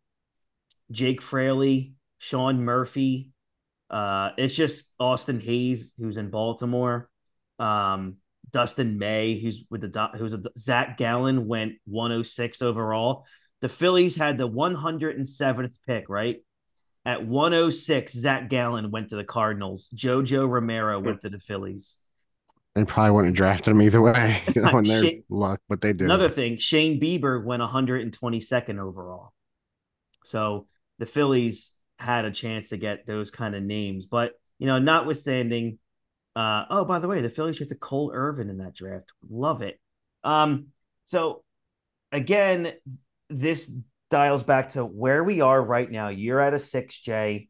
Jake Fraley, Sean Murphy. Uh, it's just Austin Hays, who's in Baltimore. Um, Dustin May, who's with the who's a Zac Gallen went 106 overall. The Phillies had the 107th pick, right? At 106, Zac Gallen went to the Cardinals. Jojo Romero went to the Phillies. They probably wouldn't have drafted him either way on their Shit. luck, but they do. Another thing, Shane Bieber went 122nd overall. So the Phillies had a chance to get those kind of names. But, you know, notwithstanding, uh, oh, by the way, the Phillies drafted Cole Irvin in that draft. Love it. Um, so again, this dials back to where we are right now. You're at a six, Jay.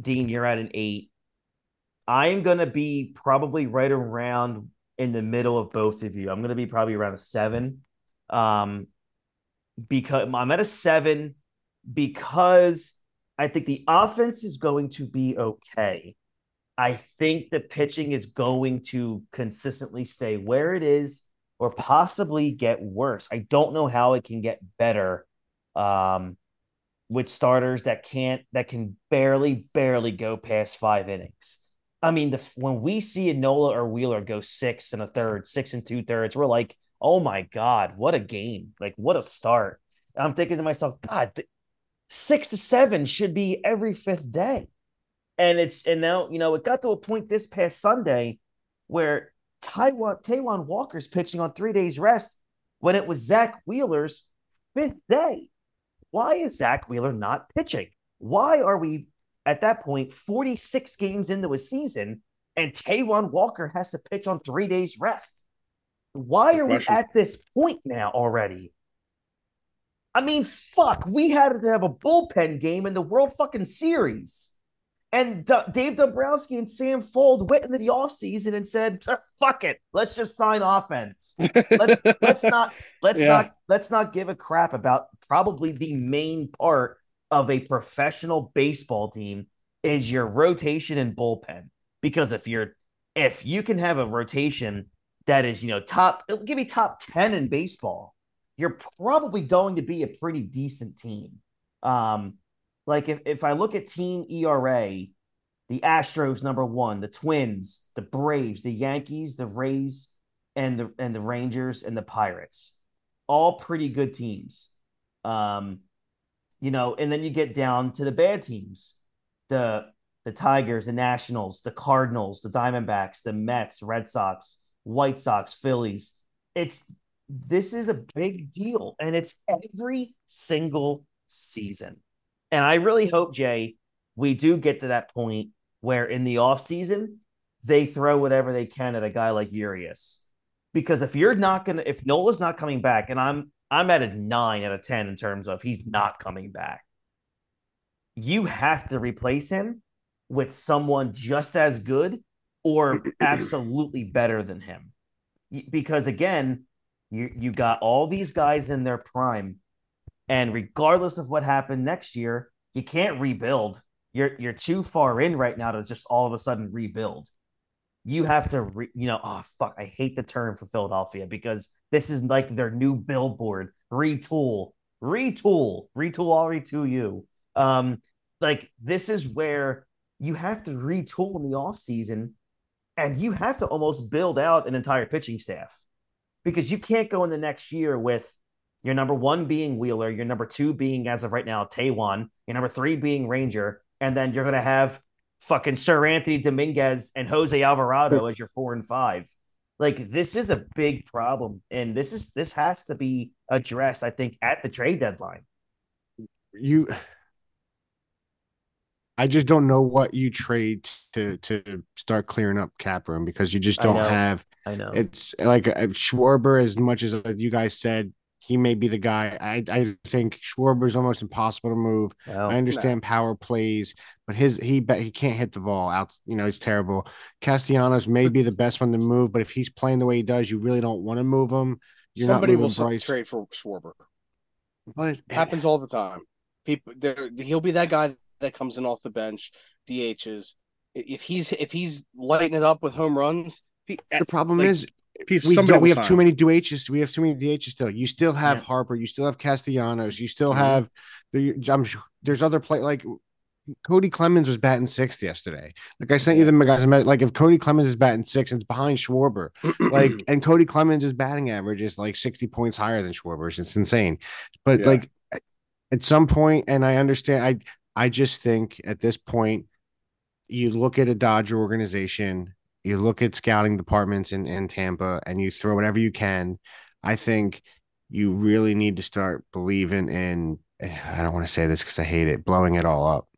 Dean, you're at an eight. I am to be probably right around in the middle of both of you. I'm to be probably around a seven. Um, because I'm at a seven because I think the offense is going to be okay. I think the pitching is going to consistently stay where it is or possibly get worse. I don't know how it can get better um, with starters that can't that can barely barely go past five innings. I mean, the when we see a Nola or Wheeler go six and a third, six and two thirds, we're like, oh my god, what a game! Like what a start. And I'm thinking to myself, God, th- six to seven should be every fifth day. And it's and now you know it got to a point this past Sunday where Taijuan Taijuan Walker's pitching on three days rest when it was Zack Wheeler's fifth day. Why is Zack Wheeler not pitching? Why are we at that point 46 games into a season and Taijuan Walker has to pitch on three days rest? Why Good are question. we at this point now already? I mean, fuck, we had to have a bullpen game in the World fucking Series. And D- Dave Dombrowski and Sam Fuld went into the offseason and said, ah, fuck it, let's just sign offense. Let's, let's not let's Yeah. not let's not give a crap about probably the main part of a professional baseball team is your rotation and bullpen. Because if you're if you can have a rotation that is, you know, top give me top 10 in baseball, you're probably going to be a pretty decent team. Um, like if, if I look at team ERA, the Astros number one, the Twins, the Braves, the Yankees, the Rays, and the and the Rangers and the Pirates, all pretty good teams. Um, you know, and then you get down to the bad teams, the the Tigers, the Nationals, the Cardinals, the Diamondbacks, the Mets, Red Sox, White Sox, Phillies. It's this is a big deal, and it's every single season. And I really hope, Jay, we do get to that point where in the offseason, they throw whatever they can at a guy like Urias. Because if you're not gonna, if Nola's not coming back, and I'm I'm at a nine out of ten in terms of he's not coming back, you have to replace him with someone just as good or absolutely better than him. Because again, you you got all these guys in their prime, and regardless of what happened next year, you can't rebuild. You're you're too far in right now to just all of a sudden rebuild. You have to, re, you know, oh fuck, I hate the term for Philadelphia because this is like their new billboard. Retool, retool, retool all, retool you. Um, like this is where you have to retool in the off season, and you have to almost build out an entire pitching staff because you can't go in the next year with your number one being Wheeler, your number two being as of right now Taijuan, your number three being Ranger, and then you're gonna have fucking Seranthony Dominguez and Jose Alvarado as your four and five. Like this is a big problem, and this is this has to be addressed. I think at the trade deadline. You, I just don't know what you trade to to start clearing up cap room because you just don't have. I know It's like uh, Schwarber, as much as uh, you guys said, he may be the guy. I, I think Schwarber is almost impossible to move. Well, I understand power plays, but his he bet he can't hit the ball out. You know, he's terrible. Castellanos may be the best one to move, but if he's playing the way he does, you really don't want to move him. You're Somebody not will moving some- Bryce. trade for Schwarber. But It happens all the time. People, there, he'll be that guy that comes in off the bench, DHs. If he's if he's lighting it up with home runs, he, the problem like, is people, we, don't, we have too many DHs. We have too many DHs still. You still have Yeah. Harper. You still have Castellanos. You still Mhm. have the. I'm sure there's other play like Cody Clemens was batting sixth yesterday. Like I sent you the guys. Like if Cody Clemens is batting six, and it's behind Schwarber. Like and Cody Clemens' batting average is like 60 points higher than Schwarber's. It's insane. But Yeah. like at some point, and I understand. I I just think at this point, you look at a Dodger organization, you look at scouting departments in, in Tampa, and you throw whatever you can. I think you really need to start believing in. I don't want to say this because I hate it, blowing it all up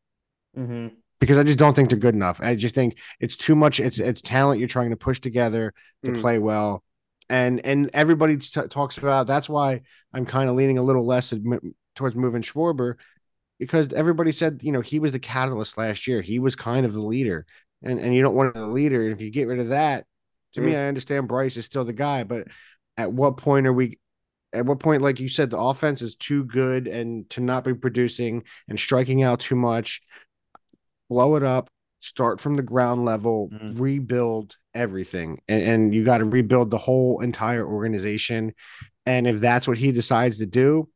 mhm. because I just don't think they're good enough. I just think it's too much. It's it's talent you're trying to push together to Mm. play well, and and everybody t- talks about. That's why I'm kind of leaning a little less admi- towards moving Schwarber because everybody said you know he was the catalyst last year. He was kind of the leader, and and you don't want the leader. And if you get rid of that, to me, Mm. I understand Bryce is still the guy, but at what point are we? At what point, like you said, the offense is too good and to not be producing and striking out too much blow it up, start from the ground level, Mhm. rebuild everything. And, and you got to rebuild the whole entire organization. And if that's what he decides to do,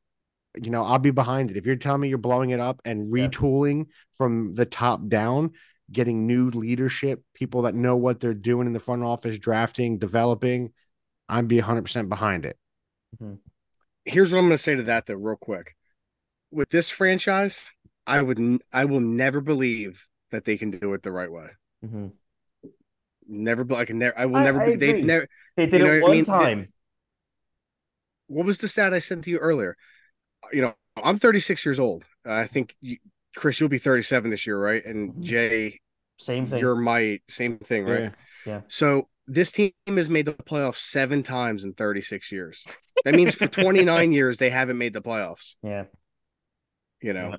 you know, I'll be behind it. If you're telling me you're blowing it up and Yeah. retooling from the top down, getting new leadership, people that know what they're doing in the front office, drafting, developing, I'd be 100% behind it. Here's what I'm going to say to that though, real quick. With this franchise, I would I will never believe that they can do it the right way. Mhm. Never, I can never. I will I- never. I be they never. They did You know it what I one mean? time. What was the stat I sent to you earlier? You know, I'm 36 years old. I think you, Chris, you'll be 37 this year, right? And Mhm. Jay, Same thing. you're my same thing, right? Yeah. So this team has made the playoffs seven times in 36 years. That means for 29 years they haven't made the playoffs. yeah. You know. Yeah.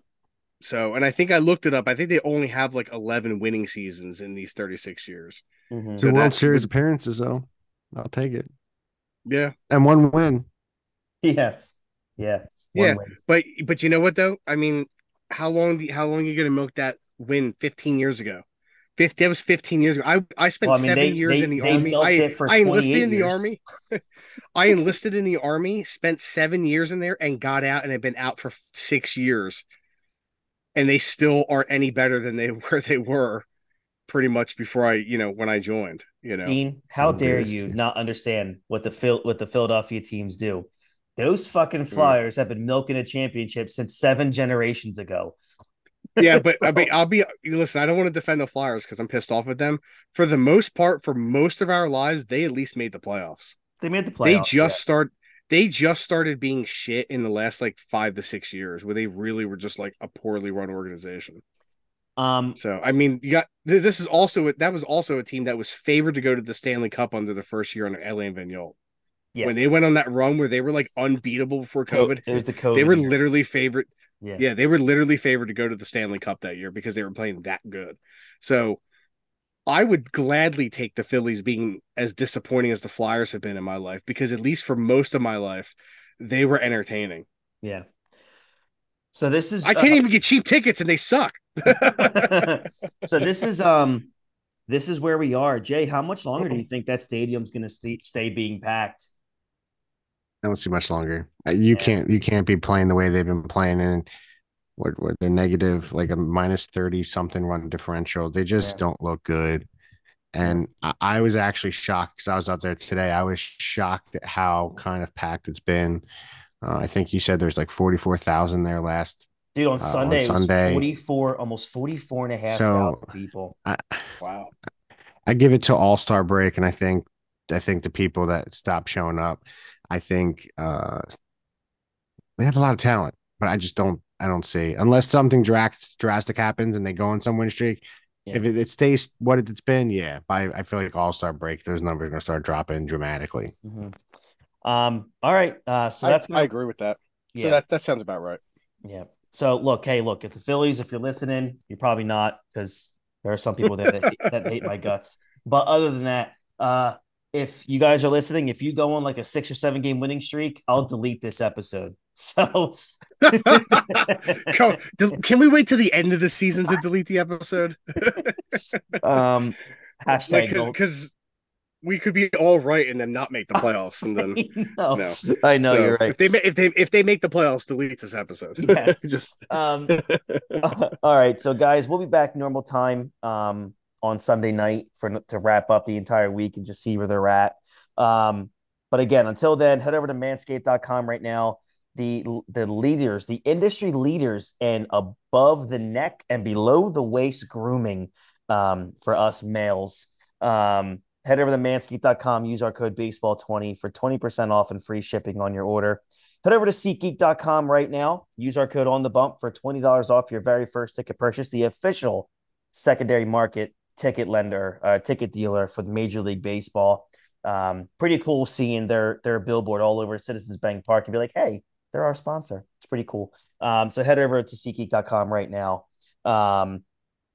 So, and I think I looked it up. I think they only have like 11 winning seasons in these 36 years. Mhm. So Two World Series appearances, though. I'll take it. Yeah. And one win. Yes. Yeah. One Yeah. win. But but you know what though? I mean, how long do, how long are you gonna milk that win 15 years ago? 50, that was 15 years ago. I, I spent Well, I mean, seven they- years they- in the army. I, I enlisted in the years. army. I enlisted in the army, spent seven years in there, and got out and have been out for six years. And they still aren't any better than they were they were pretty much before I, you know, when I joined, you know. Dean, how I'm dare embarrassed, you not understand what the Phil what the Philadelphia teams do? Those fucking Flyers have been milking a championship since seven generations ago. yeah, but I mean, I'll be listen. I don't want to defend the Flyers because I'm pissed off at them. For the most part, for most of our lives, they at least made the playoffs. They made the playoffs. they just start. They just started being shit in the last like five to six years, where they really were just like a poorly run organization. Um, So I mean, you got this is also that was also a team that was favored to go to the Stanley Cup under the first year under Alain Vigneault. Yeah, When they went on that run where they were like unbeatable before COVID, it was the COVID. they were year. literally favored. yeah. Yeah, they were literally favored to go to the Stanley Cup that year because they were playing that good. So I would gladly take the Phillies being as disappointing as the Flyers have been in my life because at least for most of my life, they were entertaining. yeah. So this is I can't even get cheap tickets and they suck. so this is um this is where we are. Jay, how much longer do you think that stadium's going to stay, stay being packed? I don't see much longer. Uh, You Yeah. can't you can't be playing the way they've been playing and what what they're negative like a minus 30 something run differential. They just Yeah. don't look good. And I, I was actually shocked because I was up there today. I was shocked at how kind of packed it's been. Uh, I think you said there's like 44,000 there last. Dude, on Uh, on Sunday, was Sunday- 44, almost 44 and a half So- people. I, Wow. I give it to All Star break, and I think I think the people that stop showing up, I think uh, they have a lot of talent, but I just don't I don't see unless something dras- drastic happens and they go on some win streak. Yeah. If it, it stays what it's been, yeah, by I feel like All Star break, those numbers are gonna start dropping dramatically. Mhm. Um, all right. Uh, so I, that's I agree with that. yeah. So that, that sounds about right. Yeah. So look, hey, look, if the Phillies, if you're listening, you're probably not because there are some people there that hate, that hate my guts. But other than that, uh, if you guys are listening, if you go on like a six or seven game winning streak, I'll delete this episode. So Can we wait to the end of the season to delete the episode? um hashtag Because we could be all right and then not make the playoffs, and then I know, No. I know So, you're right. If they if they if they make the playoffs, delete this episode. Yes. Just Um, all right, so guys, we'll be back normal time um, on Sunday night for to wrap up the entire week and just see where they're at. Um, but again, until then, head over to manscaped.com right now. The the leaders, the industry leaders, and above the neck and below the waist grooming um, for us males. Um, head over to manscaped.com, use our code baseball20 for 20% off and free shipping on your order. Head over to SeatGeek.com right now. Use our code on the bump for $20 off your very first ticket purchase, the official secondary market ticket lender, uh, ticket dealer for the Major League Baseball. Um, pretty cool seeing their their billboard all over Citizens Bank Park and be like, hey, they're our sponsor. It's pretty cool. Um, so head over to SeatGeek.com right now. Um,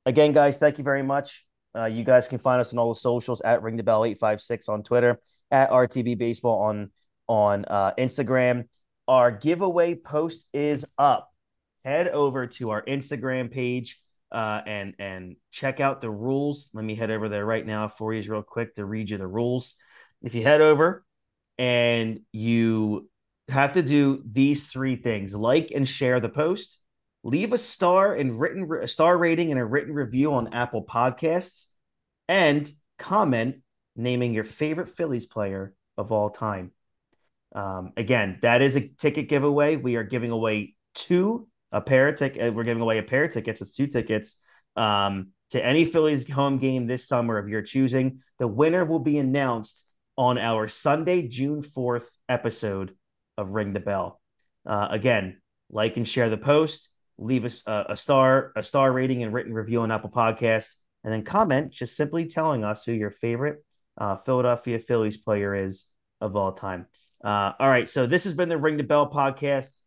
again, guys, thank you very much. Uh, you guys can find us on all the socials at Ring the Bell 856 on Twitter, at RTB Baseball on on uh, Instagram. Our giveaway post is up. Head over to our Instagram page uh, and and check out the rules. Let me head over there right now for you, real quick, to read you the rules. If you head over and you have to do these three things: like and share the post, leave a star and written a star rating and a written review on Apple Podcasts, and comment naming your favorite Phillies player of all time. Um, again, that is a ticket giveaway. We are giving away two a pair of tickets. We're giving away a pair of tickets. It's two tickets um, to any Phillies home game this summer of your choosing. The winner will be announced on our Sunday, June fourth episode of Ring the Bell. Uh, again, like and share the post. Leave us a, a star, a star rating and written review on Apple Podcasts, and then comment just simply telling us who your favorite uh, Philadelphia Phillies player is of all time. Uh, all right, so this has been the Ring the Bell podcast.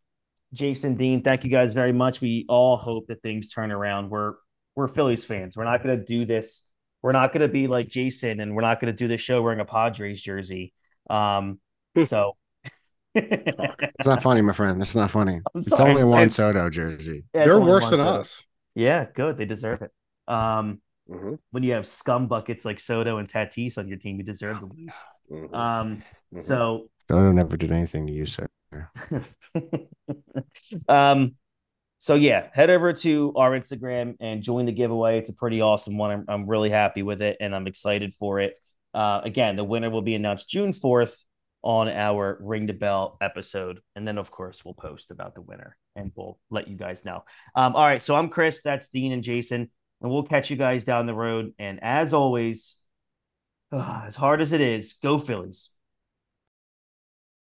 Jason Dean, thank you guys very much. We all hope that things turn around. We're we're Phillies fans. We're not going to do this. We're not going to be like Jason, and we're not going to do this show wearing a Padres jersey. Um, so It's not funny, my friend. It's not funny. It's only I'm a sorry. Juan Soto jersey. Yeah, they're worse than photo. us. Yeah, good. They deserve it. Um, Mhm, when you have scum buckets like Soto and Tatis on your team, you deserve to lose. mhm, Um, mhm. so Soto never did anything to you, sir. um so yeah head over to our instagram and join the giveaway. It's a pretty awesome one. I'm, I'm really happy with it and i'm excited for it. Uh again the winner will be announced june 4th on our ring the bell episode and then of course we'll post about the winner and we'll let you guys know. Um all right so i'm chris that's dean and jason and we'll catch you guys down the road and as always as hard as it is go phillies